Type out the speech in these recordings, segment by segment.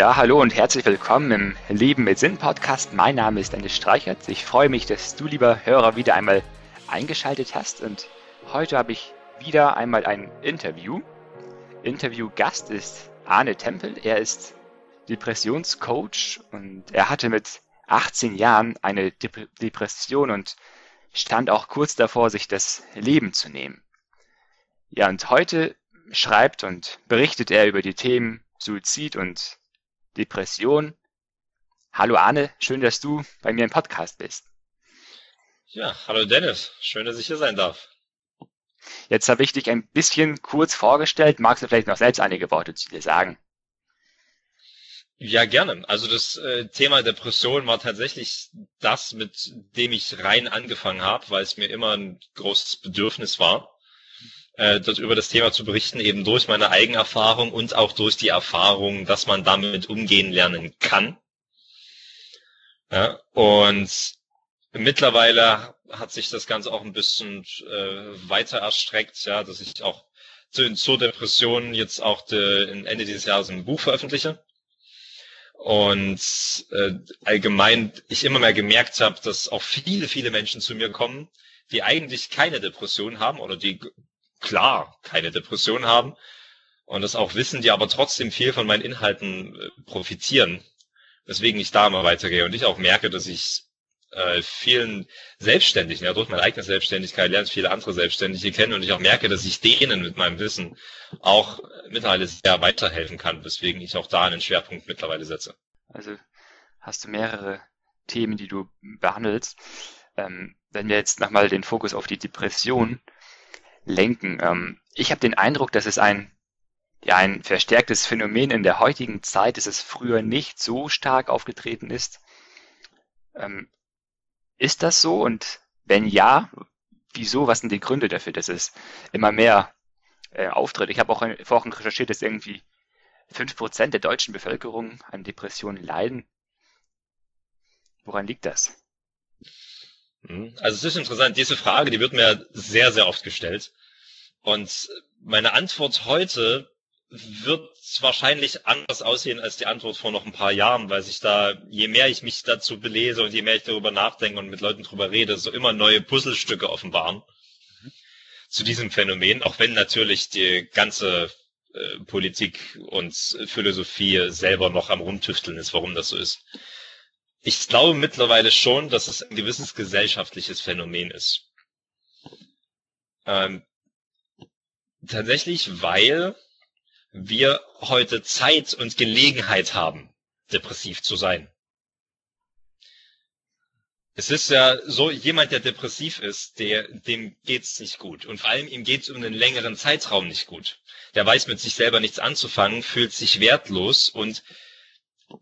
Ja, hallo und herzlich willkommen im Leben mit Sinn Podcast. Mein Name ist Dennis Streichert. Ich freue mich, dass du, lieber Hörer, wieder einmal eingeschaltet hast. Und heute habe ich wieder einmal ein Interview. Interviewgast ist Arne Tempel. Er ist Depressionscoach und er hatte mit 18 Jahren eine Dep Depression und stand auch kurz davor, sich das Leben zu nehmen. Ja, und heute schreibt und berichtet er über die Themen Suizid und Depression. Hallo Arne, schön, dass du bei mir im Podcast bist. Ja, hallo Dennis, schön, dass ich hier sein darf. Jetzt habe ich dich ein bisschen kurz vorgestellt. Magst du vielleicht noch selbst einige Worte zu dir sagen? Ja, gerne. Also das äh, Thema Depression war tatsächlich das, mit dem ich rein angefangen habe, weil es mir immer ein großes Bedürfnis war äh, das, über das Thema zu berichten, eben durch meine Eigenerfahrung und auch durch die Erfahrung, dass man damit umgehen lernen kann. Ja, und mittlerweile hat sich das Ganze auch ein bisschen äh, weiter erstreckt, ja, dass ich auch zu, zur Depression jetzt auch de, Ende dieses Jahres ein Buch veröffentliche. Und äh, allgemein ich immer mehr gemerkt habe, dass auch viele, viele Menschen zu mir kommen, die eigentlich keine Depression haben oder die klar keine Depression haben und das auch wissen, die aber trotzdem viel von meinen Inhalten äh, profitieren. Weswegen ich da mal weitergehe und ich auch merke, dass ich äh, vielen Selbstständigen, ja, durch meine eigene Selbstständigkeit lerne ich viele andere Selbstständige kennen und ich auch merke, dass ich denen mit meinem Wissen auch mittlerweile sehr weiterhelfen kann, weswegen ich auch da einen Schwerpunkt mittlerweile setze. Also hast du mehrere Themen, die du behandelst. Ähm, wenn wir jetzt nochmal den Fokus auf die Depression lenken. Ähm, ich habe den Eindruck, dass es ein, ja, ein verstärktes Phänomen in der heutigen Zeit, dass es früher nicht so stark aufgetreten ist. Ähm, ist das so? Und wenn ja, wieso? Was sind die Gründe dafür, dass es immer mehr äh, auftritt? Ich habe auch vorhin recherchiert, dass irgendwie fünf Prozent der deutschen Bevölkerung an Depressionen leiden. Woran liegt das? Mhm. Also es ist interessant, diese Frage, die wird mir sehr, sehr oft gestellt. Und meine Antwort heute wird wahrscheinlich anders aussehen als die Antwort vor noch ein paar Jahren, weil sich da, je mehr ich mich dazu belese und je mehr ich darüber nachdenke und mit Leuten drüber rede, so immer neue Puzzlestücke offenbaren mhm. zu diesem Phänomen, auch wenn natürlich die ganze äh, Politik und Philosophie selber noch am Rumtüfteln ist, warum das so ist. Ich glaube mittlerweile schon, dass es ein gewisses gesellschaftliches Phänomen ist. Ähm, tatsächlich, weil wir heute Zeit und Gelegenheit haben, depressiv zu sein. Es ist ja so, jemand, der depressiv ist, der, dem geht's nicht gut. Und vor allem ihm geht's um einen längeren Zeitraum nicht gut. Der weiß mit sich selber nichts anzufangen, fühlt sich wertlos und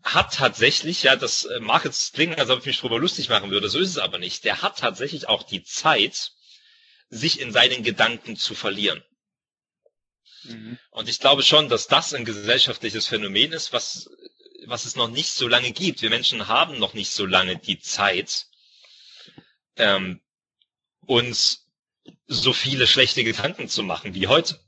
hat tatsächlich, ja, das äh, mag jetzt klingen, als ob ich mich drüber lustig machen würde, so ist es aber nicht. Der hat tatsächlich auch die Zeit, sich in seinen Gedanken zu verlieren. Mhm. Und ich glaube schon, dass das ein gesellschaftliches Phänomen ist, was, was es noch nicht so lange gibt. Wir Menschen haben noch nicht so lange die Zeit, ähm, uns so viele schlechte Gedanken zu machen wie heute.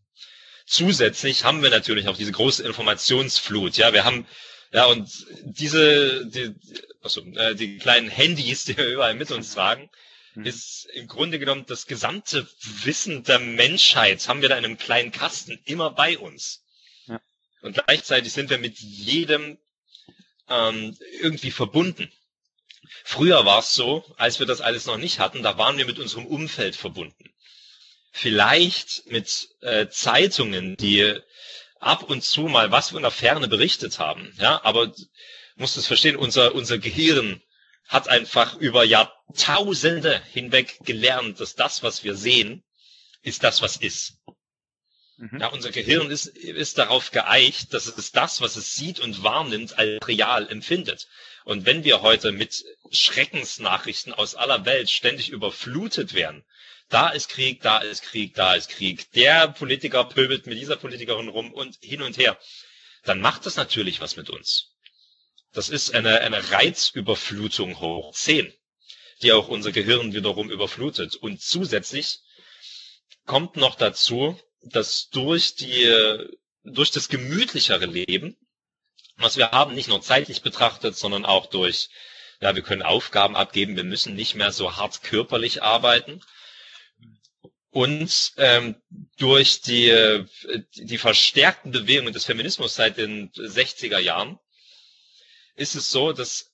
Zusätzlich haben wir natürlich auch diese große Informationsflut. Ja, wir haben ja, und diese, die, also, äh, die kleinen Handys, die wir überall mit uns tragen, mhm. ist im Grunde genommen das gesamte Wissen der Menschheit haben wir da in einem kleinen Kasten immer bei uns. Ja. Und gleichzeitig sind wir mit jedem ähm, irgendwie verbunden. Früher war es so, als wir das alles noch nicht hatten, da waren wir mit unserem Umfeld verbunden. Vielleicht mit äh, Zeitungen, die ab und zu mal was von der Ferne berichtet haben. Ja, aber musst es verstehen, unser, unser Gehirn hat einfach über Jahrtausende hinweg gelernt, dass das, was wir sehen, ist das, was ist. Mhm. Ja, unser Gehirn ist, ist darauf geeicht, dass es das, was es sieht und wahrnimmt, als real empfindet. Und wenn wir heute mit Schreckensnachrichten aus aller Welt ständig überflutet werden, da ist Krieg, da ist Krieg, da ist Krieg. Der Politiker pöbelt mit dieser Politikerin rum und hin und her. Dann macht das natürlich was mit uns. Das ist eine, eine Reizüberflutung hoch 10, die auch unser Gehirn wiederum überflutet. Und zusätzlich kommt noch dazu, dass durch die, durch das gemütlichere Leben was wir haben, nicht nur zeitlich betrachtet, sondern auch durch, ja, wir können Aufgaben abgeben, wir müssen nicht mehr so hart körperlich arbeiten. Und ähm, durch die, die verstärkten Bewegungen des Feminismus seit den 60er Jahren ist es so, dass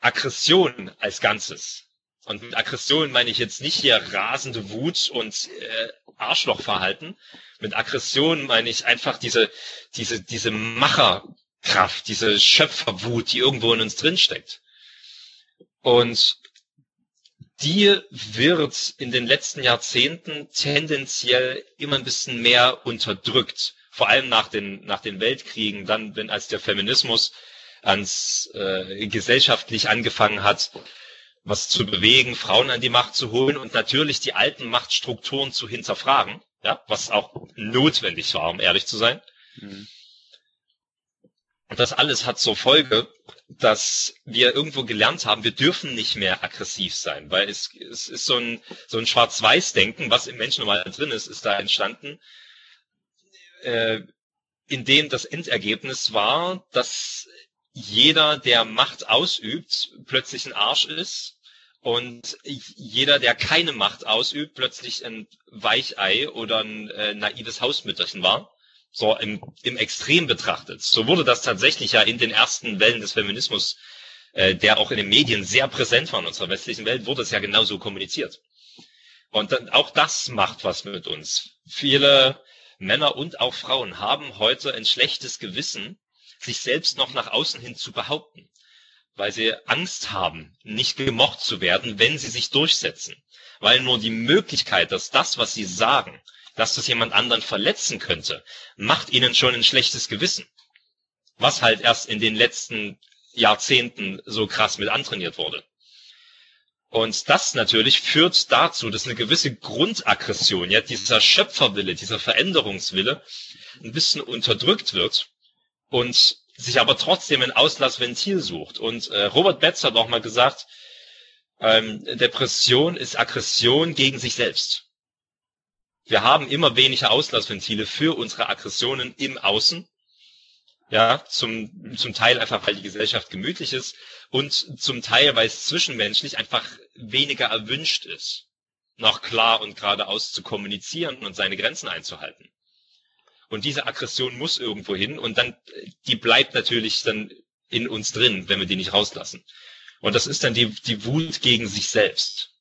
Aggression als Ganzes, und mit Aggression meine ich jetzt nicht hier rasende Wut und äh, Arschlochverhalten, mit Aggression meine ich einfach diese, diese, diese Macherkraft, diese Schöpferwut, die irgendwo in uns drinsteckt. Und die wird in den letzten Jahrzehnten tendenziell immer ein bisschen mehr unterdrückt. Vor allem nach den, nach den Weltkriegen, dann, wenn als der Feminismus ans äh, gesellschaftlich angefangen hat, was zu bewegen, Frauen an die Macht zu holen und natürlich die alten Machtstrukturen zu hinterfragen, ja, was auch notwendig war, um ehrlich zu sein. Mhm. Und das alles hat zur Folge, dass wir irgendwo gelernt haben, wir dürfen nicht mehr aggressiv sein, weil es, es ist so ein, so ein Schwarz-Weiß-Denken, was im Menschen normal drin ist, ist da entstanden, äh, in dem das Endergebnis war, dass jeder, der Macht ausübt, plötzlich ein Arsch ist und jeder, der keine Macht ausübt, plötzlich ein Weichei oder ein äh, naives Hausmütterchen war. So im, im Extrem betrachtet. So wurde das tatsächlich ja in den ersten Wellen des Feminismus, äh, der auch in den Medien sehr präsent war in unserer westlichen Welt, wurde es ja genauso kommuniziert. Und dann, auch das macht was mit uns. Viele Männer und auch Frauen haben heute ein schlechtes Gewissen, sich selbst noch nach außen hin zu behaupten, weil sie Angst haben, nicht gemocht zu werden, wenn sie sich durchsetzen. Weil nur die Möglichkeit, dass das, was sie sagen, dass das jemand anderen verletzen könnte, macht ihnen schon ein schlechtes Gewissen. Was halt erst in den letzten Jahrzehnten so krass mit antrainiert wurde. Und das natürlich führt dazu, dass eine gewisse Grundaggression, ja, dieser Schöpferwille, dieser Veränderungswille ein bisschen unterdrückt wird und sich aber trotzdem ein Auslassventil sucht. Und äh, Robert Betz hat auch mal gesagt, ähm, Depression ist Aggression gegen sich selbst. Wir haben immer weniger Auslassventile für unsere Aggressionen im Außen. Ja, zum, zum Teil einfach, weil die Gesellschaft gemütlich ist und zum Teil, weil es zwischenmenschlich einfach weniger erwünscht ist, noch klar und geradeaus zu kommunizieren und seine Grenzen einzuhalten. Und diese Aggression muss irgendwo hin und dann, die bleibt natürlich dann in uns drin, wenn wir die nicht rauslassen. Und das ist dann die, die Wut gegen sich selbst.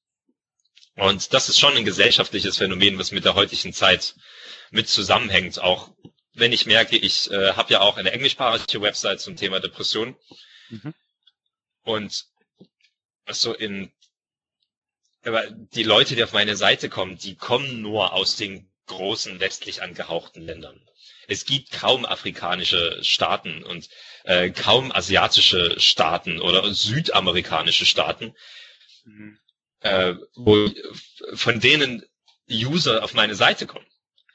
Und das ist schon ein gesellschaftliches Phänomen, was mit der heutigen Zeit mit zusammenhängt. Auch wenn ich merke, ich äh, habe ja auch eine englischsprachige Website zum Thema Depression. Mhm. Und so in aber die Leute, die auf meine Seite kommen, die kommen nur aus den großen westlich angehauchten Ländern. Es gibt kaum afrikanische Staaten und äh, kaum asiatische Staaten oder südamerikanische Staaten, mhm. Äh, wo von denen User auf meine Seite kommen,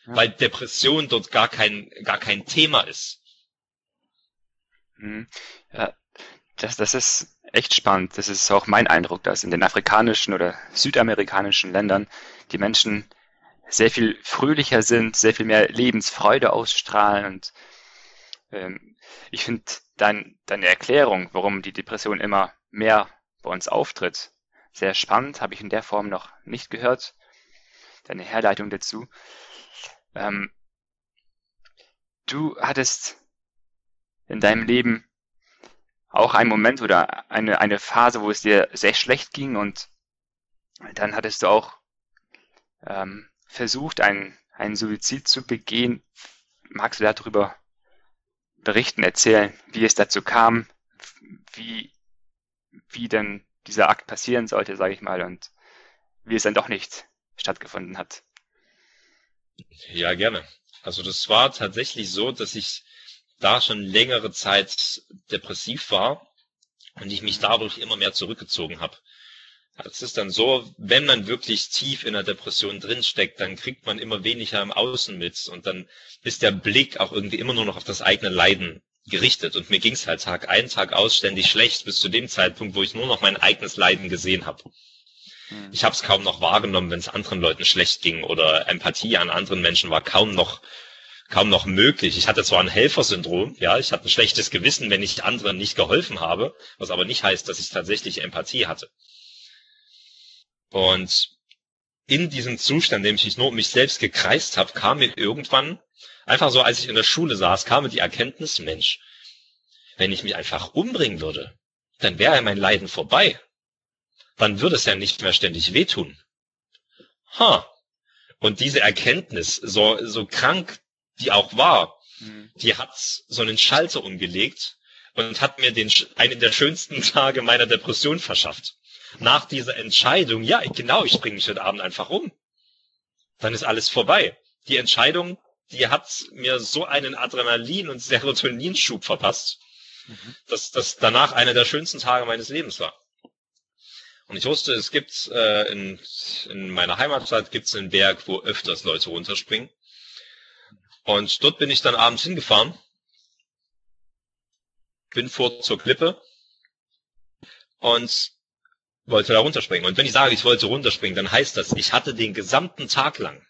ja. weil Depression dort gar kein gar kein Thema ist. Mhm. Ja, das, das ist echt spannend. Das ist auch mein Eindruck, dass in den afrikanischen oder südamerikanischen Ländern die Menschen sehr viel fröhlicher sind, sehr viel mehr Lebensfreude ausstrahlen und ähm, ich finde dein, deine Erklärung, warum die Depression immer mehr bei uns auftritt, sehr spannend, habe ich in der Form noch nicht gehört. Deine Herleitung dazu. Ähm, du hattest in deinem Leben auch einen Moment oder eine, eine Phase, wo es dir sehr schlecht ging und dann hattest du auch ähm, versucht, einen, einen Suizid zu begehen. Magst du darüber berichten, erzählen, wie es dazu kam, wie, wie denn dieser Akt passieren sollte, sage ich mal, und wie es dann doch nicht stattgefunden hat? Ja, gerne. Also das war tatsächlich so, dass ich da schon längere Zeit depressiv war und ich mich dadurch immer mehr zurückgezogen habe. Es ist dann so, wenn man wirklich tief in der Depression drinsteckt, dann kriegt man immer weniger im Außen mit und dann ist der Blick auch irgendwie immer nur noch auf das eigene Leiden gerichtet. Und mir ging es halt Tag ein, Tag aus ständig schlecht, bis zu dem Zeitpunkt, wo ich nur noch mein eigenes Leiden gesehen habe. Hm. Ich habe es kaum noch wahrgenommen, wenn es anderen Leuten schlecht ging oder Empathie an anderen Menschen war kaum noch kaum noch möglich. Ich hatte zwar ein Helfersyndrom, ja, ich hatte ein schlechtes Gewissen, wenn ich anderen nicht geholfen habe, was aber nicht heißt, dass ich tatsächlich Empathie hatte. Und in diesem Zustand, in dem ich mich nur um mich selbst gekreist habe, kam mir irgendwann, einfach so, als ich in der Schule saß, kam mir die Erkenntnis, Mensch, wenn ich mich einfach umbringen würde, dann wäre ja mein Leiden vorbei. Dann würde es ja nicht mehr ständig wehtun. Ha. Und diese Erkenntnis, so, so krank die auch war, mhm. die hat so einen Schalter umgelegt und hat mir den, einen der schönsten Tage meiner Depression verschafft. Nach dieser Entscheidung, ja, genau, ich bringe mich heute Abend einfach um. Dann ist alles vorbei. Die Entscheidung, die hat mir so einen Adrenalin- und Serotoninschub verpasst, mhm. dass das danach einer der schönsten Tage meines Lebens war. Und ich wusste, es gibt äh, in, in meiner Heimatstadt gibt's einen Berg, wo öfters Leute runterspringen. Und dort bin ich dann abends hingefahren, bin vor zur Klippe und wollte da runterspringen. Und wenn ich sage, ich wollte runterspringen, dann heißt das, ich hatte den gesamten Tag lang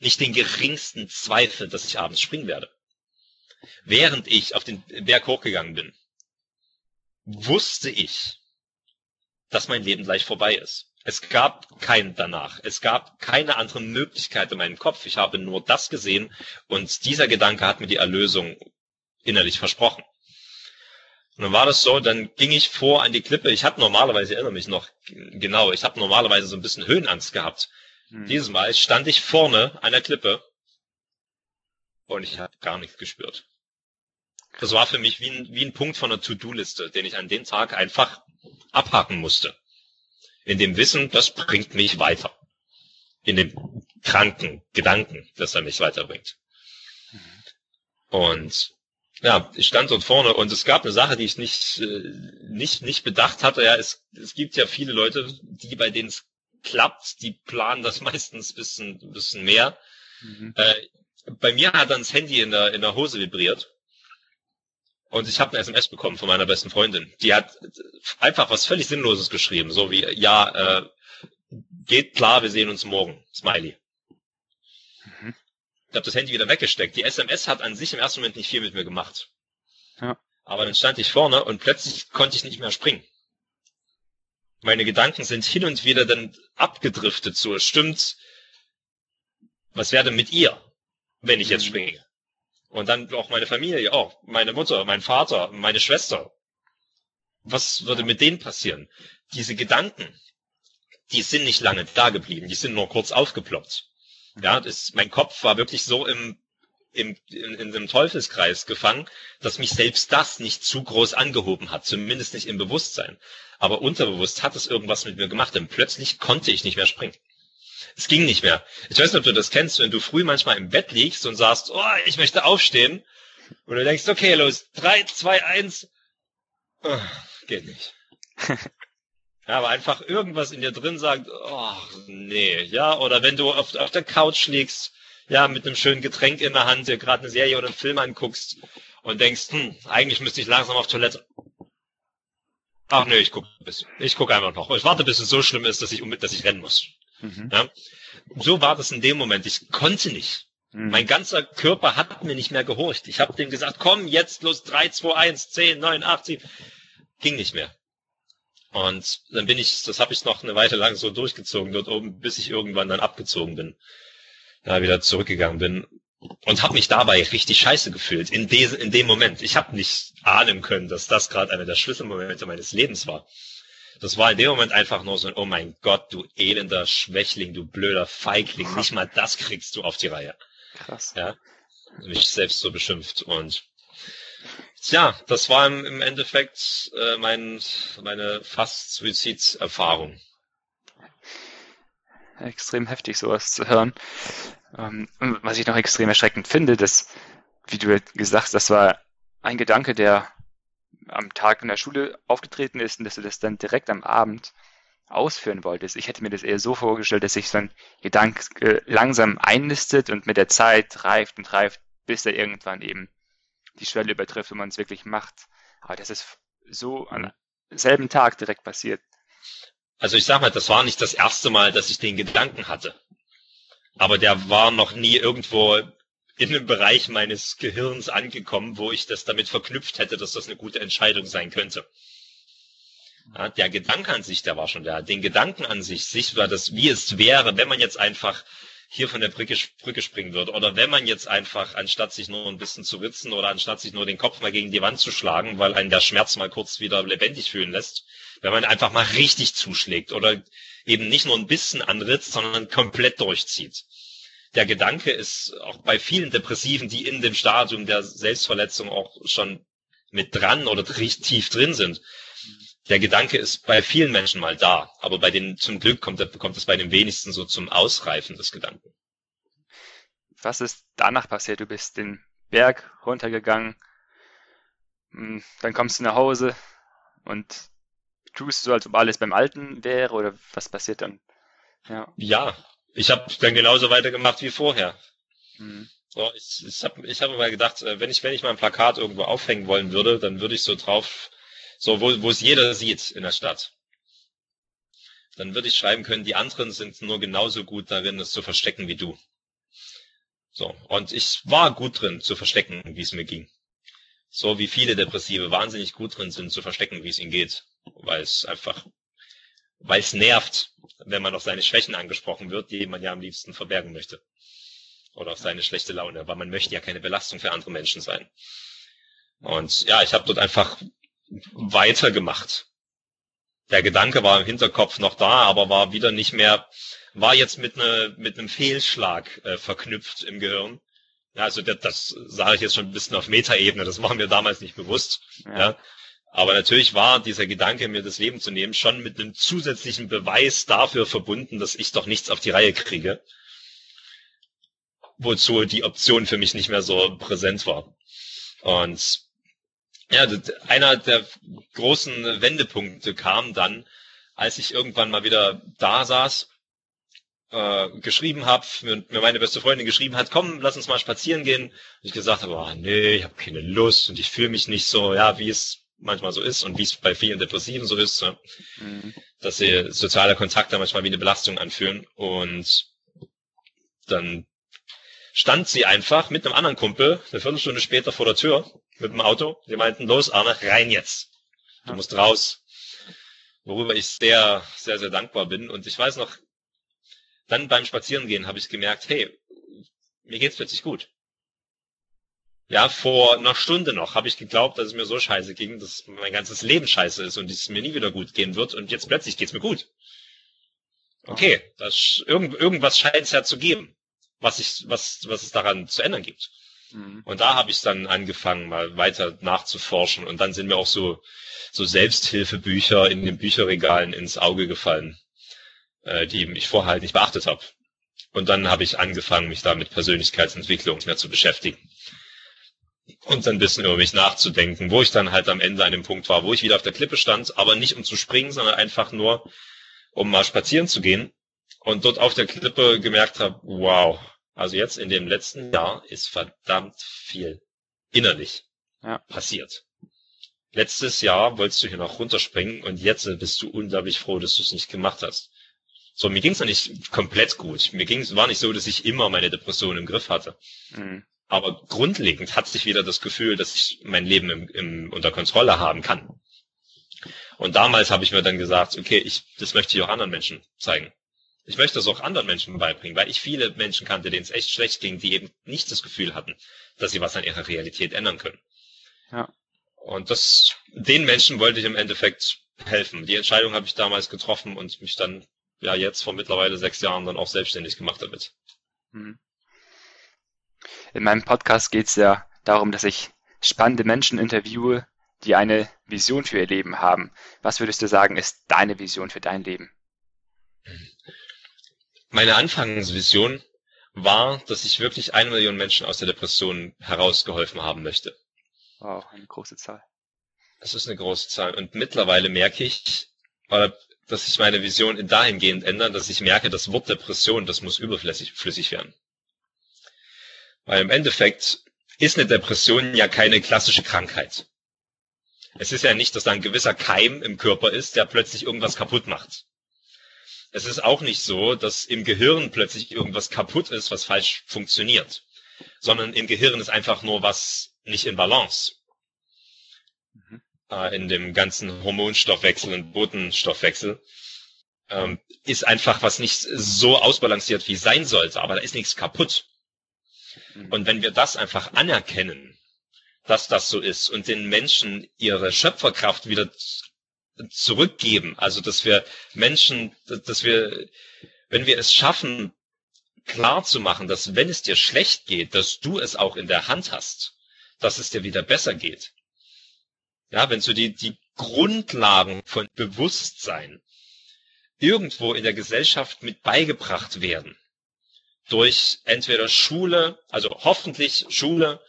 nicht den geringsten Zweifel, dass ich abends springen werde. Während ich auf den Berg hochgegangen bin, wusste ich, dass mein Leben gleich vorbei ist. Es gab kein danach. Es gab keine andere Möglichkeit in meinem Kopf. Ich habe nur das gesehen und dieser Gedanke hat mir die Erlösung innerlich versprochen. Und dann war das so, dann ging ich vor an die Klippe. Ich habe normalerweise, ich erinnere mich noch genau, ich habe normalerweise so ein bisschen Höhenangst gehabt. Hm. Dieses Mal stand ich vorne an der Klippe und ich habe gar nichts gespürt. Das war für mich wie ein, wie ein Punkt von einer To-Do-Liste, den ich an dem Tag einfach abhaken musste in dem Wissen, das bringt mich weiter. In dem kranken Gedanken, dass er mich weiterbringt. Und ja, ich stand dort vorne und es gab eine Sache, die ich nicht, äh, nicht, nicht bedacht hatte. Ja, es, es gibt ja viele Leute, die bei denen es klappt, die planen das meistens bisschen, bisschen mehr. Mhm. Äh, bei mir hat dann das Handy in der, in der Hose vibriert. Und ich habe eine SMS bekommen von meiner besten Freundin. Die hat einfach was völlig Sinnloses geschrieben, so wie, ja, äh, geht klar, wir sehen uns morgen. Smiley. Ich habe das Handy wieder weggesteckt. Die SMS hat an sich im ersten Moment nicht viel mit mir gemacht. Ja. Aber dann stand ich vorne und plötzlich konnte ich nicht mehr springen. Meine Gedanken sind hin und wieder dann abgedriftet, so, es stimmt, was wäre denn mit ihr, wenn ich jetzt mhm. springe? Und dann auch meine Familie, auch meine Mutter, mein Vater, meine Schwester. Was würde mit denen passieren? Diese Gedanken, die sind nicht lange da geblieben, die sind nur kurz aufgeploppt. Ja, das, mein Kopf war wirklich so im, im, in, in dem Teufelskreis gefangen, dass mich selbst das nicht zu groß angehoben hat, zumindest nicht im Bewusstsein. Aber unterbewusst hat es irgendwas mit mir gemacht, denn plötzlich konnte ich nicht mehr springen. Es ging nicht mehr. Ich weiß nicht, ob du das kennst, wenn du früh manchmal im Bett liegst und sagst, oh, ich möchte aufstehen. Und du denkst, okay, los, drei, zwei, eins. Oh, geht nicht. ja, aber einfach irgendwas in dir drin sagt, oh, nee, ja, oder wenn du auf, auf der Couch liegst, ja, mit einem schönen Getränk in der Hand, dir gerade eine Serie oder einen Film anguckst und denkst, hm, eigentlich müsste ich langsam auf Toilette. Ach nee, ich guck bis, ich guck einfach noch. Ich warte, bis es so schlimm ist, dass ich, dass ich rennen muss. Mhm. Ja? So war das in dem Moment. Ich konnte nicht. Mhm. Mein ganzer Körper hat mir nicht mehr gehorcht. Ich habe dem gesagt, komm, jetzt los, 3, 2, 1, 10, 9, 8, 7. Ging nicht mehr. Und dann bin ich, das habe ich noch eine Weile lang so durchgezogen dort oben, bis ich irgendwann dann abgezogen bin. Da wieder zurückgegangen bin und habe mich dabei richtig scheiße gefühlt in, de, in dem Moment. Ich habe nicht ahnen können, dass das gerade einer der Schlüsselmomente meines Lebens war. Das war in dem Moment einfach nur so ein, oh mein Gott, du elender Schwächling, du blöder Feigling, nicht mal das kriegst du auf die Reihe. Krass. Ja. Mich selbst so beschimpft und Tja, das war im, Endeffekt äh, mein, meine fast Suizidserfahrung. Extrem heftig, sowas zu hören. Ähm, was ich noch extrem erschreckend finde, dass, wie du gesagt hast, das war ein Gedanke, der am Tag in der Schule aufgetreten ist und dass du das dann direkt am Abend ausführen wolltest. Ich hätte mir das eher so vorgestellt, dass sich so ein Gedanke langsam einlistet und mit der Zeit reift und reift, bis er irgendwann eben die Schwelle übertrifft, wenn man es wirklich macht. Aber das ist so am selben Tag direkt passiert. Also ich sag mal, das war nicht das erste Mal, dass ich den Gedanken hatte. Aber der war noch nie irgendwo in einem Bereich meines Gehirns angekommen, wo ich das damit verknüpft hätte, dass das eine gute Entscheidung sein könnte. Ja, der Gedanke an sich, der war schon da. Den Gedanken an sich, sich war das, wie es wäre, wenn man jetzt einfach hier von der Brücke, Brücke springen würde. Oder wenn man jetzt einfach, anstatt sich nur ein bisschen zu ritzen oder anstatt sich nur den Kopf mal gegen die Wand zu schlagen, weil einen der Schmerz mal kurz wieder lebendig fühlen lässt, wenn man einfach mal richtig zuschlägt oder eben nicht nur ein bisschen anritzt, sondern komplett durchzieht. Der Gedanke ist auch bei vielen Depressiven, die in dem Stadium der Selbstverletzung auch schon mit dran oder tief drin sind, der Gedanke ist bei vielen Menschen mal da, aber bei denen zum Glück kommt, kommt es bei den wenigsten so zum Ausreifen des Gedanken. Was ist danach passiert? Du bist den Berg runtergegangen, hm, dann kommst du nach Hause und tust so, als ob alles beim Alten wäre oder was passiert dann? Ja, ja ich habe dann genauso weitergemacht wie vorher. Mhm. So, ich ich habe ich hab mal gedacht, äh, wenn ich, wenn ich mal ein Plakat irgendwo aufhängen wollen würde, dann würde ich so drauf so wo, wo es jeder sieht in der Stadt. Dann würde ich schreiben können, die anderen sind nur genauso gut darin, es zu verstecken wie du. So, und ich war gut drin zu verstecken, wie es mir ging. So wie viele Depressive wahnsinnig gut drin sind zu verstecken, wie es ihnen geht. Weil es einfach, weil es nervt, wenn man auf seine Schwächen angesprochen wird, die man ja am liebsten verbergen möchte. Oder auf seine schlechte Laune, weil man möchte ja keine Belastung für andere Menschen sein. Und ja, ich habe dort einfach weitergemacht. Der Gedanke war im Hinterkopf noch da, aber war wieder nicht mehr, war jetzt mit, ne, mit einem Fehlschlag äh, verknüpft im Gehirn. Ja, also das, das sage ich jetzt schon ein bisschen auf Metaebene, das war mir damals nicht bewusst. Ja. ja. Aber natürlich war dieser Gedanke, mir das Leben zu nehmen, schon mit einem zusätzlichen Beweis dafür verbunden, dass ich doch nichts auf die Reihe kriege. Wozu die Option für mich nicht mehr so präsent war. Und ja, einer der großen Wendepunkte kam dann, als ich irgendwann mal wieder da saß, äh, geschrieben habe, mir, mir meine beste Freundin geschrieben hat, komm, lass uns mal spazieren gehen. Und ich gesagt habe, oh, nee, ich habe keine Lust und ich fühle mich nicht so, ja, wie es manchmal so ist und wie es bei vielen Depressiven so ist, ja, mhm. dass sie soziale Kontakte manchmal wie eine Belastung anfühlen. Und dann stand sie einfach mit einem anderen Kumpel eine Viertelstunde später vor der Tür mit dem Auto. Die meinten, los, Arne, rein jetzt. Du musst raus. Worüber ich sehr, sehr, sehr dankbar bin. Und ich weiß noch, dann beim Spazierengehen habe ich gemerkt, hey, mir geht's plötzlich gut. Ja, vor einer Stunde noch habe ich geglaubt, dass es mir so scheiße ging, dass mein ganzes Leben scheiße ist und es mir nie wieder gut gehen wird. Und jetzt plötzlich geht's mir gut. Okay, das, irgend, irgendwas scheint es ja zu geben, was, ich, was, was es daran zu ändern gibt. Mhm. Und da habe ich dann angefangen, mal weiter nachzuforschen. Und dann sind mir auch so, so Selbsthilfebücher in den Bücherregalen ins Auge gefallen, äh, die ich vorher halt nicht beachtet habe. Und dann habe ich angefangen, mich da mit Persönlichkeitsentwicklung mehr zu beschäftigen. Und dann ein bisschen über mich nachzudenken, wo ich dann halt am Ende an dem Punkt war, wo ich wieder auf der Klippe stand, aber nicht um zu springen, sondern einfach nur, um mal spazieren zu gehen. Und dort auf der Klippe gemerkt habe, wow, also jetzt in dem letzten Jahr ist verdammt viel innerlich ja. passiert. Letztes Jahr wolltest du hier noch runterspringen und jetzt bist du unglaublich froh, dass du es nicht gemacht hast. So, mir ging es noch nicht komplett gut. Mir ging es war nicht so, dass ich immer meine Depression im Griff hatte. Mhm. Aber grundlegend hat sich wieder das Gefühl, dass ich mein Leben im, im, unter Kontrolle haben kann. Und damals habe ich mir dann gesagt, okay, ich, das möchte ich auch anderen Menschen zeigen. Ich möchte das auch anderen Menschen beibringen, weil ich viele Menschen kannte, denen es echt schlecht ging, die eben nicht das Gefühl hatten, dass sie was an ihrer Realität ändern können. Ja. Und das, den Menschen wollte ich im Endeffekt helfen. Die Entscheidung habe ich damals getroffen und mich dann, ja, jetzt vor mittlerweile sechs Jahren dann auch selbstständig gemacht damit. Mhm. In meinem Podcast geht es ja darum, dass ich spannende Menschen interviewe, die eine Vision für ihr Leben haben. Was würdest du sagen, ist deine Vision für dein Leben? Meine Anfangsvision war, dass ich wirklich eine Million Menschen aus der Depression herausgeholfen haben möchte. Wow, eine große Zahl. Das ist eine große Zahl. Und mittlerweile merke ich, dass sich meine Vision dahingehend ändert, dass ich merke, das Wort Depression, das muss überflüssig flüssig werden. Weil im Endeffekt ist eine Depression ja keine klassische Krankheit. Es ist ja nicht, dass da ein gewisser Keim im Körper ist, der plötzlich irgendwas kaputt macht es ist auch nicht so, dass im Gehirn plötzlich irgendwas kaputt ist, was falsch funktioniert. sondern im Gehirn ist einfach nur was nicht in Balance. Mhm. Äh, in dem ganzen Hormonstoffwechsel und Botenstoffwechsel ähm, ist einfach was nicht so ausbalanciert, wie es sein sollte, aber da ist nichts kaputt. Mhm. Und wenn wir das einfach anerkennen, dass das so ist und den Menschen ihre Schöpferkraft wieder zurückgeben, also dass wir Menschen, dass wir, wenn wir es schaffen, klar zu machen, dass wenn es dir schlecht geht, dass du es auch in der Hand hast, dass es dir wieder besser geht. Ja, wenn so die, die Grundlagen von Bewusstsein irgendwo in der Gesellschaft mit beigebracht werden. Durch entweder Schule, also hoffentlich Schule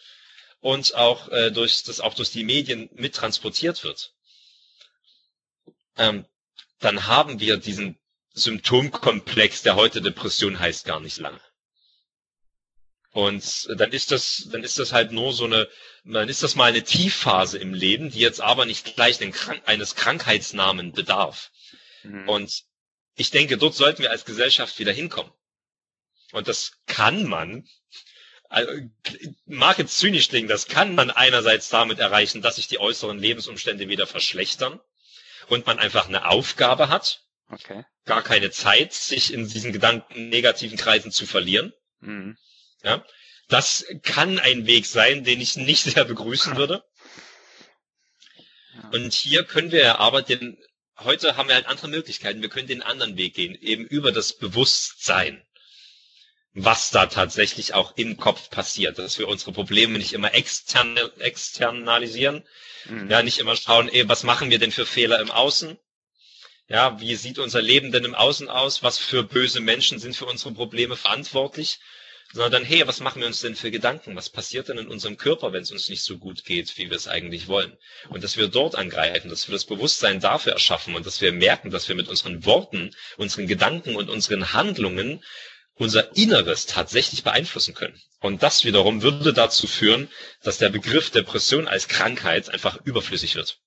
und auch äh, durch das auch durch die Medien mittransportiert wird. Ähm, dann haben wir diesen Symptomkomplex, der heute Depression heißt, gar nicht lange. Und dann ist das, dann ist das halt nur so eine, dann ist das mal eine Tiefphase im Leben, die jetzt aber nicht gleich eines Krankheitsnamen bedarf. Mhm. Und ich denke, dort sollten wir als Gesellschaft wieder hinkommen. Und das kann man, also, mag jetzt zynisch klingen, das kann man einerseits damit erreichen, dass sich die äußeren Lebensumstände wieder verschlechtern und man einfach eine Aufgabe hat, okay. gar keine Zeit, sich in diesen Gedanken negativen Kreisen zu verlieren. Mhm. Ja, das kann ein Weg sein, den ich nicht sehr begrüßen würde. Und hier können wir aber den heute haben wir halt andere Möglichkeiten. Wir können den anderen Weg gehen, eben über das Bewusstsein, was da tatsächlich auch im Kopf passiert, dass wir unsere Probleme nicht immer extern, externalisieren, mhm. ja, nicht immer schauen, ey, was machen wir denn für Fehler im Außen? Ja, wie sieht unser Leben denn im Außen aus? Was für böse Menschen sind für unsere Probleme verantwortlich? sondern hey, was machen wir uns denn für Gedanken? Was passiert denn in unserem Körper, wenn es uns nicht so gut geht, wie wir es eigentlich wollen? Und dass wir dort angreifen, dass wir das Bewusstsein dafür erschaffen und dass wir merken, dass wir mit unseren Worten, unseren Gedanken und unseren Handlungen unser Inneres tatsächlich beeinflussen können. Und das wiederum würde dazu führen, dass der Begriff Depression als Krankheit einfach überflüssig wird.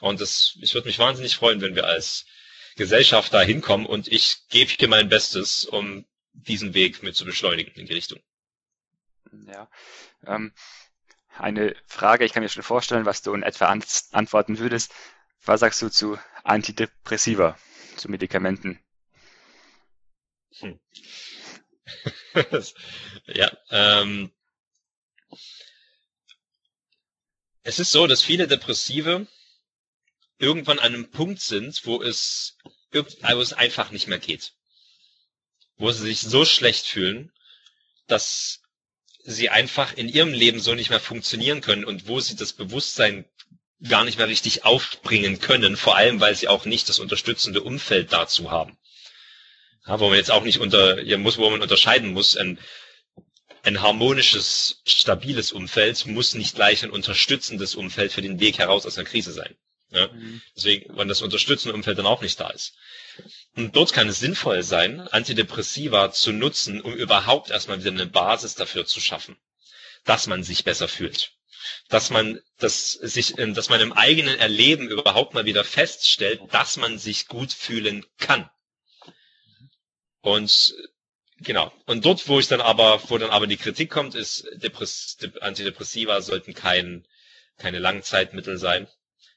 Und das, ich würde mich wahnsinnig freuen, wenn wir als Gesellschaft da hinkommen und ich gebe hier mein Bestes, um diesen Weg mit zu beschleunigen in die Richtung. Ja. Ähm, eine Frage, ich kann mir schon vorstellen, was du in etwa an antworten würdest. Was sagst du zu Antidepressiva, zu Medikamenten? Hm. ja, ähm, es ist so, dass viele Depressive irgendwann an einem Punkt sind, wo es, wo es einfach nicht mehr geht wo sie sich so schlecht fühlen, dass sie einfach in ihrem Leben so nicht mehr funktionieren können und wo sie das Bewusstsein gar nicht mehr richtig aufbringen können, vor allem weil sie auch nicht das unterstützende Umfeld dazu haben. Ja, wo man jetzt auch nicht unter, ja, muss, wo man unterscheiden muss, ein, ein harmonisches, stabiles Umfeld muss nicht gleich ein unterstützendes Umfeld für den Weg heraus aus einer Krise sein. Ja? Mhm. Deswegen, wenn das unterstützende Umfeld dann auch nicht da ist. Und dort kann es sinnvoll sein, Antidepressiva zu nutzen, um überhaupt erstmal wieder eine Basis dafür zu schaffen, dass man sich besser fühlt. Dass man, dass sich, dass man im eigenen Erleben überhaupt mal wieder feststellt, dass man sich gut fühlen kann. Und genau. Und dort, wo ich dann aber, wo dann aber die Kritik kommt, ist, Depress Antidepressiva sollten kein, keine Langzeitmittel sein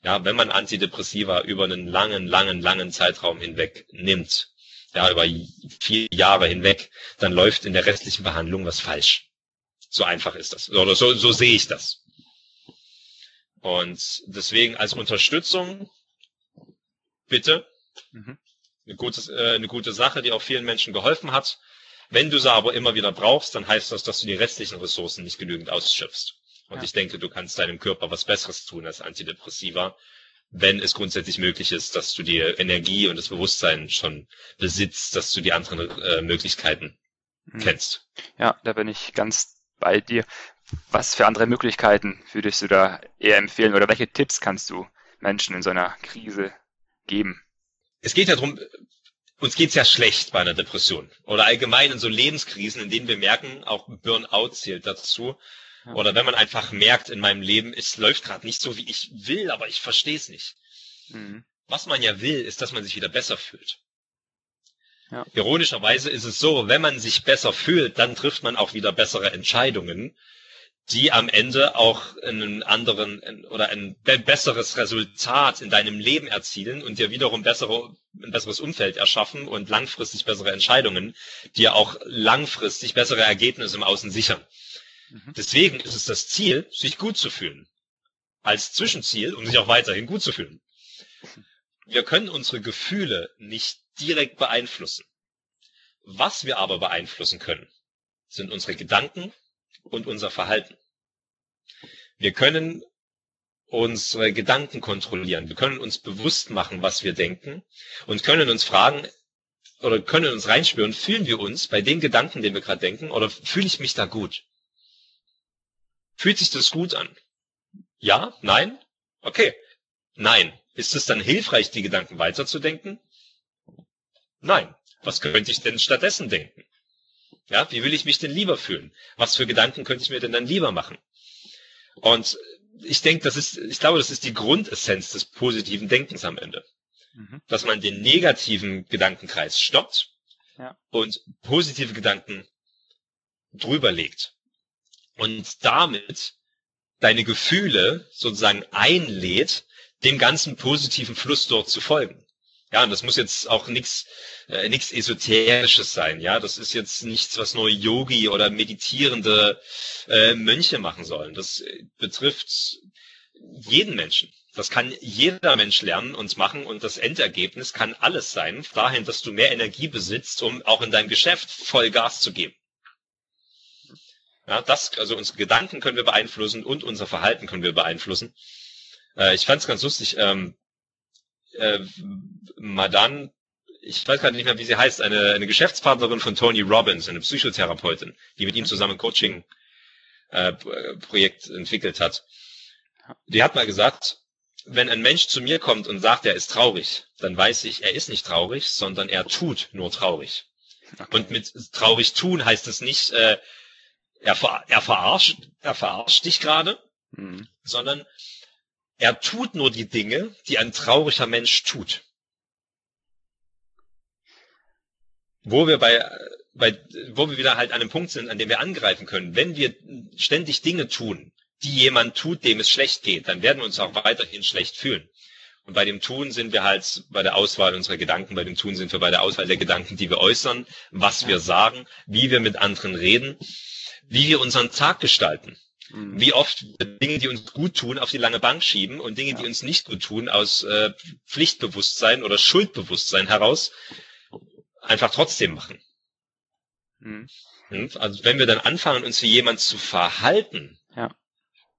ja, wenn man Antidepressiva über einen langen, langen, langen Zeitraum hinweg nimmt, ja, über vier Jahre hinweg, dann läuft in der restlichen Behandlung was falsch. So einfach ist das. Oder so, so sehe ich das. Und deswegen als Unterstützung, bitte, mhm. Eine, gute, äh, eine gute Sache, die auch vielen Menschen geholfen hat. Wenn du sie aber immer wieder brauchst, dann heißt das, dass du die restlichen Ressourcen nicht genügend ausschöpfst. Und ja. ich denke, du kannst deinem Körper was Besseres tun als Antidepressiva, wenn es grundsätzlich möglich ist, dass du die Energie und das Bewusstsein schon besitzt, dass du die anderen äh, Möglichkeiten mhm. kennst. Ja, da bin ich ganz bei dir. Was für andere Möglichkeiten würdest du da eher empfehlen oder welche Tipps kannst du Menschen in so einer Krise geben? Es geht ja darum, uns geht's ja schlecht bei einer Depression oder allgemein in so Lebenskrisen, in denen wir merken, auch Burnout zählt dazu, oder wenn man einfach merkt in meinem Leben, es läuft gerade nicht so, wie ich will, aber ich verstehe es nicht. Mhm. Was man ja will, ist, dass man sich wieder besser fühlt. Ja. Ironischerweise ist es so, wenn man sich besser fühlt, dann trifft man auch wieder bessere Entscheidungen, die am Ende auch einen anderen oder ein besseres Resultat in deinem Leben erzielen und dir wiederum bessere, ein besseres Umfeld erschaffen und langfristig bessere Entscheidungen, dir auch langfristig bessere Ergebnisse im Außen sichern. Mhm. Deswegen ist es das Ziel, sich gut zu fühlen. Als Zwischenziel, um sich auch weiterhin gut zu fühlen. Wir können unsere Gefühle nicht direkt beeinflussen. Was wir aber beeinflussen können, sind unsere Gedanken und unser Verhalten. Wir können unsere Gedanken kontrollieren. Wir können uns bewusst machen, was wir denken und können uns fragen oder können uns reinspüren, fühlen wir uns bei den Gedanken, den wir gerade denken, oder fühle ich mich da gut? Fühlt sich das gut an? Ja? Nein? Okay. Nein. Ist es dann hilfreich, die Gedanken weiterzudenken? Nein. Was könnte ich denn stattdessen denken? Ja, wie will ich mich denn lieber fühlen? Was für Gedanken könnte ich mir denn dann lieber machen? Und ich denke, das ist, ich glaube, das ist die Grundessenz des positiven Denkens am Ende. Mhm. Dass man den negativen Gedankenkreis stoppt ja. und positive Gedanken drüber legt. Und damit deine Gefühle sozusagen einlädt, dem ganzen positiven Fluss dort zu folgen. Ja, und das muss jetzt auch nichts äh, nichts Esoterisches sein. Ja, das ist jetzt nichts, was nur Yogi oder meditierende äh, Mönche machen sollen. Das äh, betrifft jeden Menschen. Das kann jeder Mensch lernen und machen und das Endergebnis kann alles sein, dahin, dass du mehr Energie besitzt, um auch in deinem Geschäft voll Gas zu geben. Ja, das, also unsere Gedanken können wir beeinflussen und unser Verhalten können wir beeinflussen. Äh, ich fand es ganz lustig. Ähm, äh, Madan, ich weiß gerade nicht mehr, wie sie heißt, eine, eine Geschäftspartnerin von Tony Robbins, eine Psychotherapeutin, die mit ihm zusammen ein Coaching-Projekt äh, entwickelt hat. Die hat mal gesagt, wenn ein Mensch zu mir kommt und sagt, er ist traurig, dann weiß ich, er ist nicht traurig, sondern er tut nur traurig. Okay. Und mit traurig tun heißt es nicht, äh, er, ver er verarscht, er verarscht dich gerade, mhm. sondern er tut nur die Dinge, die ein trauriger Mensch tut. Wo wir bei, bei, wo wir wieder halt an einem Punkt sind, an dem wir angreifen können. Wenn wir ständig Dinge tun, die jemand tut, dem es schlecht geht, dann werden wir uns auch weiterhin schlecht fühlen. Und bei dem Tun sind wir halt bei der Auswahl unserer Gedanken, bei dem Tun sind wir bei der Auswahl der Gedanken, die wir äußern, was wir sagen, wie wir mit anderen reden, wie wir unseren Tag gestalten. Mhm. Wie oft Dinge, die uns gut tun, auf die lange Bank schieben und Dinge, ja. die uns nicht gut tun, aus äh, Pflichtbewusstsein oder Schuldbewusstsein heraus einfach trotzdem machen. Mhm. Also wenn wir dann anfangen, uns wie jemand zu verhalten, ja,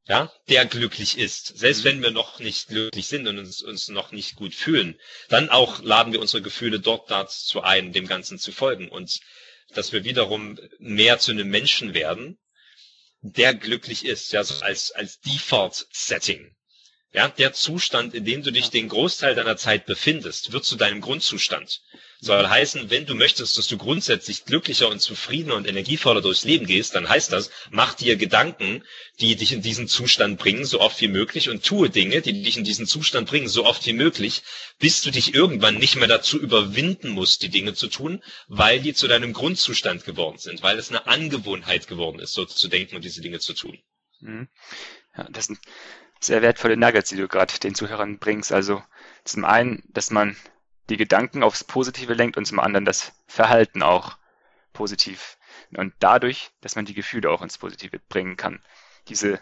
ja der glücklich ist, selbst mhm. wenn wir noch nicht glücklich sind und uns, uns noch nicht gut fühlen, dann auch laden wir unsere Gefühle dort dazu ein, dem Ganzen zu folgen und dass wir wiederum mehr zu einem Menschen werden, der glücklich ist, ja, so als, als Default-Setting. Ja, der Zustand, in dem du dich den Großteil deiner Zeit befindest, wird zu deinem Grundzustand. Soll heißen, wenn du möchtest, dass du grundsätzlich glücklicher und zufriedener und energievoller durchs Leben gehst, dann heißt das, mach dir Gedanken, die dich in diesen Zustand bringen, so oft wie möglich und tue Dinge, die dich in diesen Zustand bringen, so oft wie möglich, bis du dich irgendwann nicht mehr dazu überwinden musst, die Dinge zu tun, weil die zu deinem Grundzustand geworden sind, weil es eine Angewohnheit geworden ist, so zu denken und diese Dinge zu tun. Mhm. Ja, das sind sehr wertvolle Nuggets, die du gerade den Zuhörern bringst. Also zum einen, dass man die Gedanken aufs Positive lenkt und zum anderen das Verhalten auch positiv. Und dadurch, dass man die Gefühle auch ins Positive bringen kann. Diese,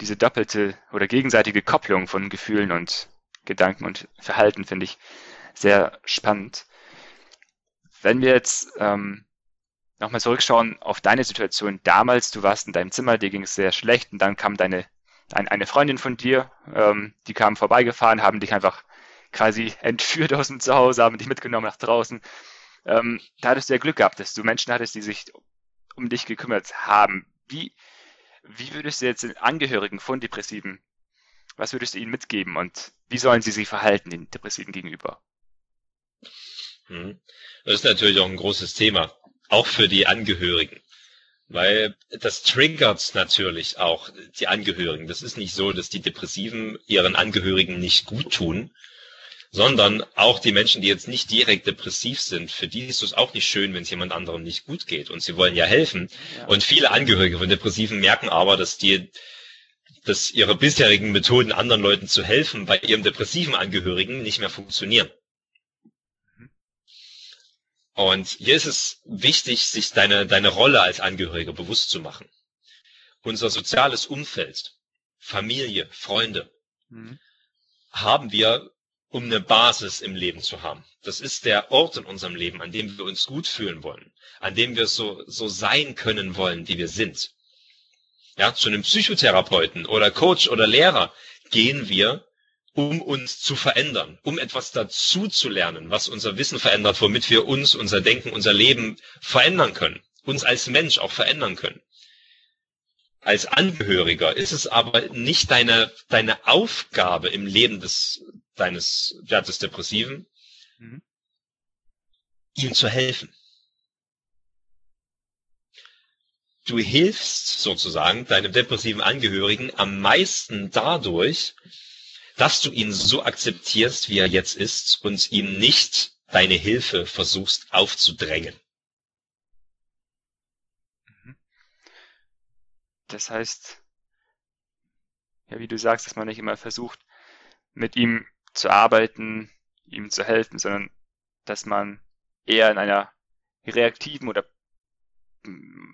diese doppelte oder gegenseitige Kopplung von Gefühlen und Gedanken und Verhalten finde ich sehr spannend. Wenn wir jetzt ähm, nochmal zurückschauen auf deine Situation damals, du warst in deinem Zimmer, dir ging es sehr schlecht und dann kam deine ein, eine Freundin von dir, ähm, die kam vorbeigefahren, haben dich einfach quasi entführt aus dem Zuhause, haben dich mitgenommen nach draußen. Ähm, da hattest du ja Glück gehabt, dass du Menschen hattest, die sich um dich gekümmert haben. Wie, wie würdest du jetzt den Angehörigen von Depressiven, was würdest du ihnen mitgeben und wie sollen sie sich verhalten den Depressiven gegenüber? Hm. Das ist natürlich auch ein großes Thema, auch für die Angehörigen. Weil das triggert natürlich auch die Angehörigen. Das ist nicht so, dass die Depressiven ihren Angehörigen nicht gut tun, sondern auch die Menschen, die jetzt nicht direkt depressiv sind, für die ist es auch nicht schön, wenn es jemand anderem nicht gut geht und sie wollen ja helfen. Ja. Und viele Angehörige von Depressiven merken aber, dass die dass ihre bisherigen Methoden, anderen Leuten zu helfen, bei ihrem depressiven Angehörigen nicht mehr funktionieren. Und hier ist es wichtig, sich deine, deine Rolle als Angehöriger bewusst zu machen. Unser soziales Umfeld, Familie, Freunde, mhm. haben wir um eine Basis im Leben zu haben. Das ist der Ort in unserem Leben, an dem wir uns gut fühlen wollen, an dem wir so, so sein können wollen, wie wir sind. Ja, zu einem Psychotherapeuten oder Coach oder Lehrer gehen wir, um uns zu verändern, um etwas dazu zu lernen, was unser Wissen verändert, womit wir uns, unser Denken, unser Leben verändern können, uns als Mensch auch verändern können. Als Angehöriger ist es aber nicht deine, deine Aufgabe im Leben des, deines, ja, des Depressiven, mhm. ihm zu helfen. Du hilfst sozusagen deinem depressiven Angehörigen am meisten dadurch, dass du ihn so akzeptierst, wie er jetzt ist und ihm nicht deine Hilfe versuchst aufzudrängen. Mhm. Das heißt, ja, wie du sagst, dass man nicht immer versucht, mit ihm zu arbeiten, ihm zu helfen, sondern dass man eher in einer reaktiven oder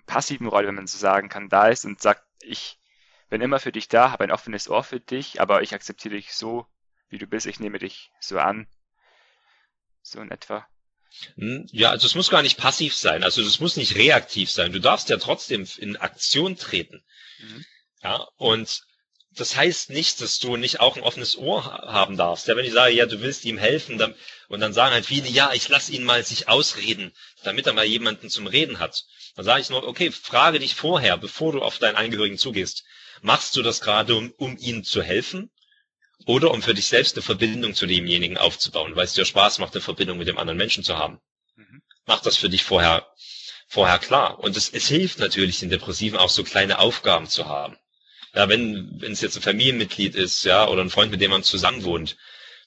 passiven Rolle, wenn man so sagen kann, da ist und sagt, ich bin immer für dich da, habe ein offenes Ohr für dich, aber ich akzeptiere dich so, wie du bist, ich nehme dich so an. So in etwa. Hm, ja, also es muss gar nicht passiv sein, also es muss nicht reaktiv sein. Du darfst ja trotzdem in Aktion treten. Mhm. Ja, und das heißt nicht, dass du nicht auch ein offenes Ohr haben darfst. Ja, wenn ich sage, ja, du willst ihm helfen, dann, und dann sagen halt viele, ja, ich lass ihn mal sich ausreden, damit er mal jemanden zum Reden hat. Dann sage ich nur, okay, frage dich vorher, bevor du auf deinen Angehörigen zugehst. Machst du das gerade, um, um ihm zu helfen? Oder um für dich selbst eine Verbindung zu demjenigen aufzubauen, weil es dir Spaß macht, eine Verbindung mit dem anderen Menschen zu haben. Mhm. Mach das für dich vorher, vorher klar. Und es, es hilft natürlich den Depressiven auch so kleine Aufgaben zu haben ja, wenn wenn es jetzt ein Familienmitglied ist, ja, oder ein Freund, mit dem man zusammen wohnt,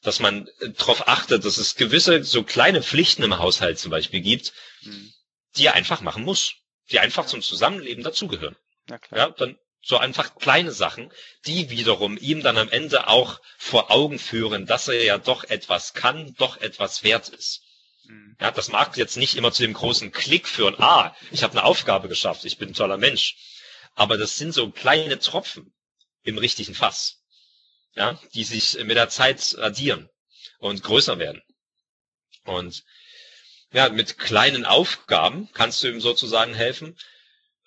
dass man darauf achtet, dass es gewisse so kleine Pflichten im Haushalt zum Beispiel gibt, mhm. die er einfach machen muss, die einfach zum Zusammenleben dazugehören. Ja, klar. ja, dann so einfach kleine Sachen, die wiederum ihm dann am Ende auch vor Augen führen, dass er ja doch etwas kann, doch etwas wert ist. Mhm. Ja, das mag jetzt nicht immer zu dem großen Klick führen, ah, ich habe eine Aufgabe geschafft, ich bin ein toller Mensch. Aber das sind so kleine Tropfen im richtigen Fass, ja, die sich mit der Zeit addieren und größer werden. Und ja, mit kleinen Aufgaben kannst du ihm sozusagen helfen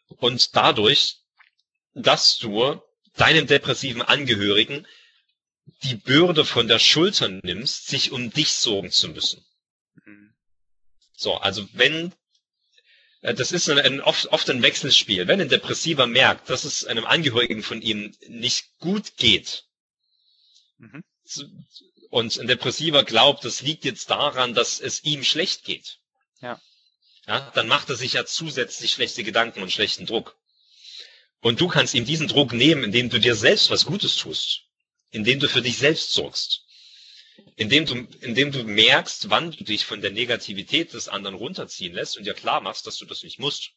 und dadurch, dass du deinem depressiven Angehörigen die Bürde von der Schulter nimmst, sich um dich sorgen zu müssen. Mhm. So, also wenn das ist ein, ein, oft, oft ein Wechselspiel. Wenn ein Depressiver merkt, dass es einem Angehörigen von ihm nicht gut geht, mhm. und ein Depressiver glaubt, das liegt jetzt daran, dass es ihm schlecht geht, ja. Ja, dann macht er sich ja zusätzlich schlechte Gedanken und schlechten Druck. Und du kannst ihm diesen Druck nehmen, indem du dir selbst was Gutes tust, indem du für dich selbst sorgst indem du, indem du merkst, wann du dich von der Negativität des anderen runterziehen lässt und dir klar machst, dass du das nicht musst,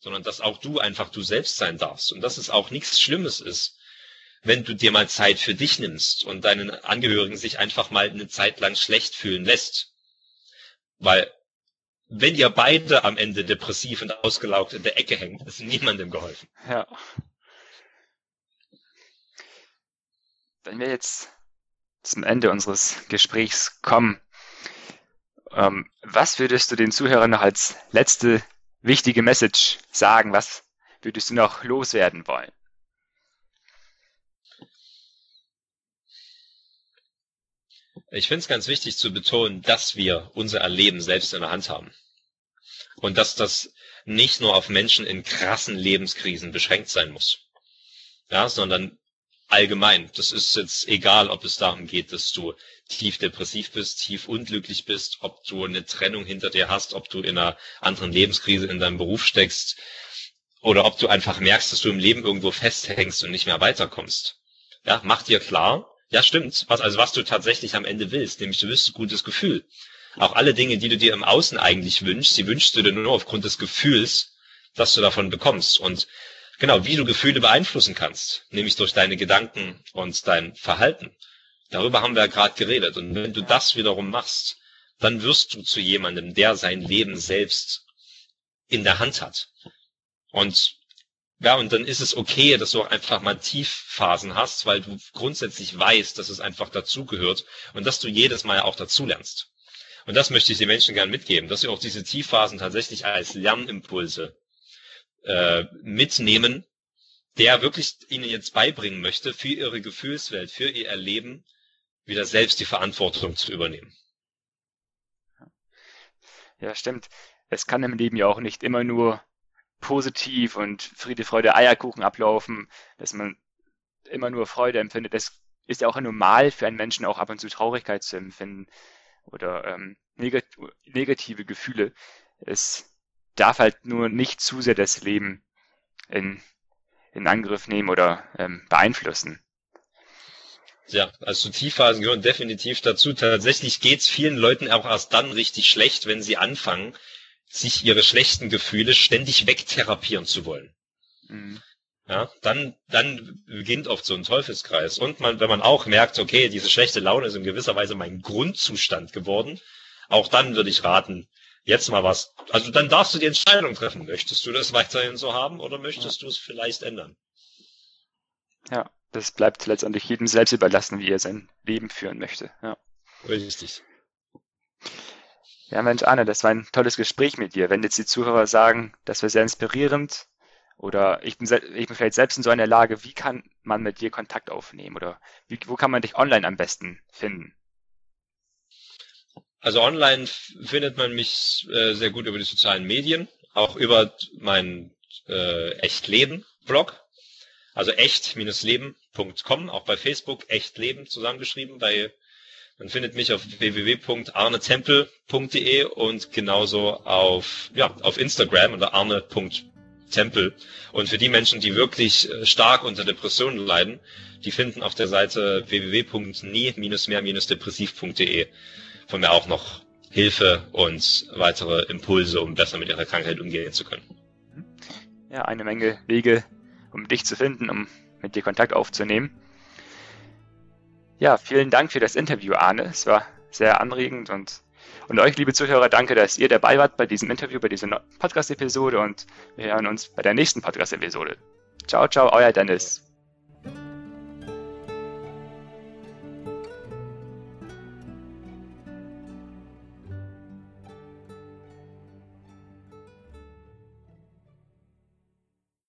sondern dass auch du einfach du selbst sein darfst und dass es auch nichts Schlimmes ist, wenn du dir mal Zeit für dich nimmst und deinen Angehörigen sich einfach mal eine Zeit lang schlecht fühlen lässt. Weil wenn ihr beide am Ende depressiv und ausgelaugt in der Ecke hängt, ist niemandem geholfen. Ja. Wenn wir jetzt zum Ende unseres Gesprächs kommen. Ähm, was würdest du den Zuhörern noch als letzte wichtige Message sagen? Was würdest du noch loswerden wollen? Ich finde es ganz wichtig zu betonen, dass wir unser Erleben selbst in der Hand haben. Und dass das nicht nur auf Menschen in krassen Lebenskrisen beschränkt sein muss. Ja, sondern allgemein. Das ist jetzt egal, ob es darum geht, dass du tief depressiv bist, tief unglücklich bist, ob du eine Trennung hinter dir hast, ob du in einer anderen Lebenskrise in deinem Beruf steckst oder ob du einfach merkst, dass du im Leben irgendwo festhängst und nicht mehr weiterkommst. Ja, mach dir klar, Ja, stimmt. Was, also was du tatsächlich am Ende willst, nämlich du willst ein gutes Gefühl. Auch alle Dinge, die du dir im Außen eigentlich wünschst, die wünschst du dir nur aufgrund des Gefühls, das du davon bekommst. Und genau, wie du Gefühle beeinflussen kannst, nämlich durch deine Gedanken und dein Verhalten. Darüber haben wir ja gerade geredet. Und wenn du das wiederum machst, dann wirst du zu jemandem, der sein Leben selbst in der Hand hat. Und ja, und dann ist es okay, dass du auch einfach mal Tiefphasen hast, weil du grundsätzlich weißt, dass es einfach dazugehört und dass du jedes Mal auch dazulernst. Und das möchte ich den Menschen gern mitgeben, dass sie auch diese Tiefphasen tatsächlich als Lernimpulse äh, mitnehmen, der wirklich ihnen jetzt beibringen möchte, für ihre Gefühlswelt, für ihr Erleben wieder selbst die Verantwortung zu übernehmen. Ja, stimmt. Es kann im Leben ja auch nicht immer nur positiv und Friede, Freude, Eierkuchen ablaufen, dass man immer nur Freude empfindet. Das ist ja auch normal für einen Menschen auch ab und zu Traurigkeit zu empfinden oder ähm, negat negative Gefühle. Es darf halt nur nicht zu sehr das Leben in, in Angriff nehmen oder ähm, beeinflussen. Ja, also Tiefphasen gehören definitiv dazu. Tatsächlich geht's vielen Leuten auch erst dann richtig schlecht, wenn sie anfangen, sich ihre schlechten Gefühle ständig wegtherapieren zu wollen. Mhm. Ja, dann, dann beginnt oft so ein Teufelskreis. Und man, wenn man auch merkt, okay, diese schlechte Laune ist in gewisser Weise mein Grundzustand geworden, auch dann würde ich raten, jetzt mal was. Also dann darfst du die Entscheidung treffen. Möchtest du das weiterhin so haben oder möchtest ja. du es vielleicht ändern? Ja, das bleibt letztendlich jedem selbst überlassen, wie er sein Leben führen möchte. Ja. Richtig. Ja, Mensch, Arne, das war ein tolles Gespräch mit dir. Wenn jetzt die Zuhörer sagen, das war sehr inspirierend oder ich bin, ich bin vielleicht selbst in so einer Lage, wie kann man mit dir Kontakt aufnehmen oder wie, wo kann man dich online am besten finden? Also online findet man mich äh, sehr gut über die sozialen Medien, auch über meinen äh, Echtleben-Blog, also echt-leben.com, auch bei Facebook Echtleben zusammengeschrieben, bei man findet mich auf www.arnetempel.de und genauso auf, ja, auf Instagram unter arne.tempel. Und für die Menschen, die wirklich äh, stark unter Depressionen leiden, die finden auf der Seite www.nie-mehr-depressiv.de von mir auch noch Hilfe und weitere Impulse, um besser mit ihrer Krankheit umgehen zu können. Ja, eine Menge Wege, um dich zu finden, um mit dir Kontakt aufzunehmen. Ja, vielen Dank für das Interview, Arne. Es war sehr anregend und, und euch, liebe Zuhörer, danke, dass ihr dabei wart bei diesem Interview, bei dieser Podcast-Episode und wir hören uns bei der nächsten Podcast-Episode. Ciao, ciao, euer Dennis.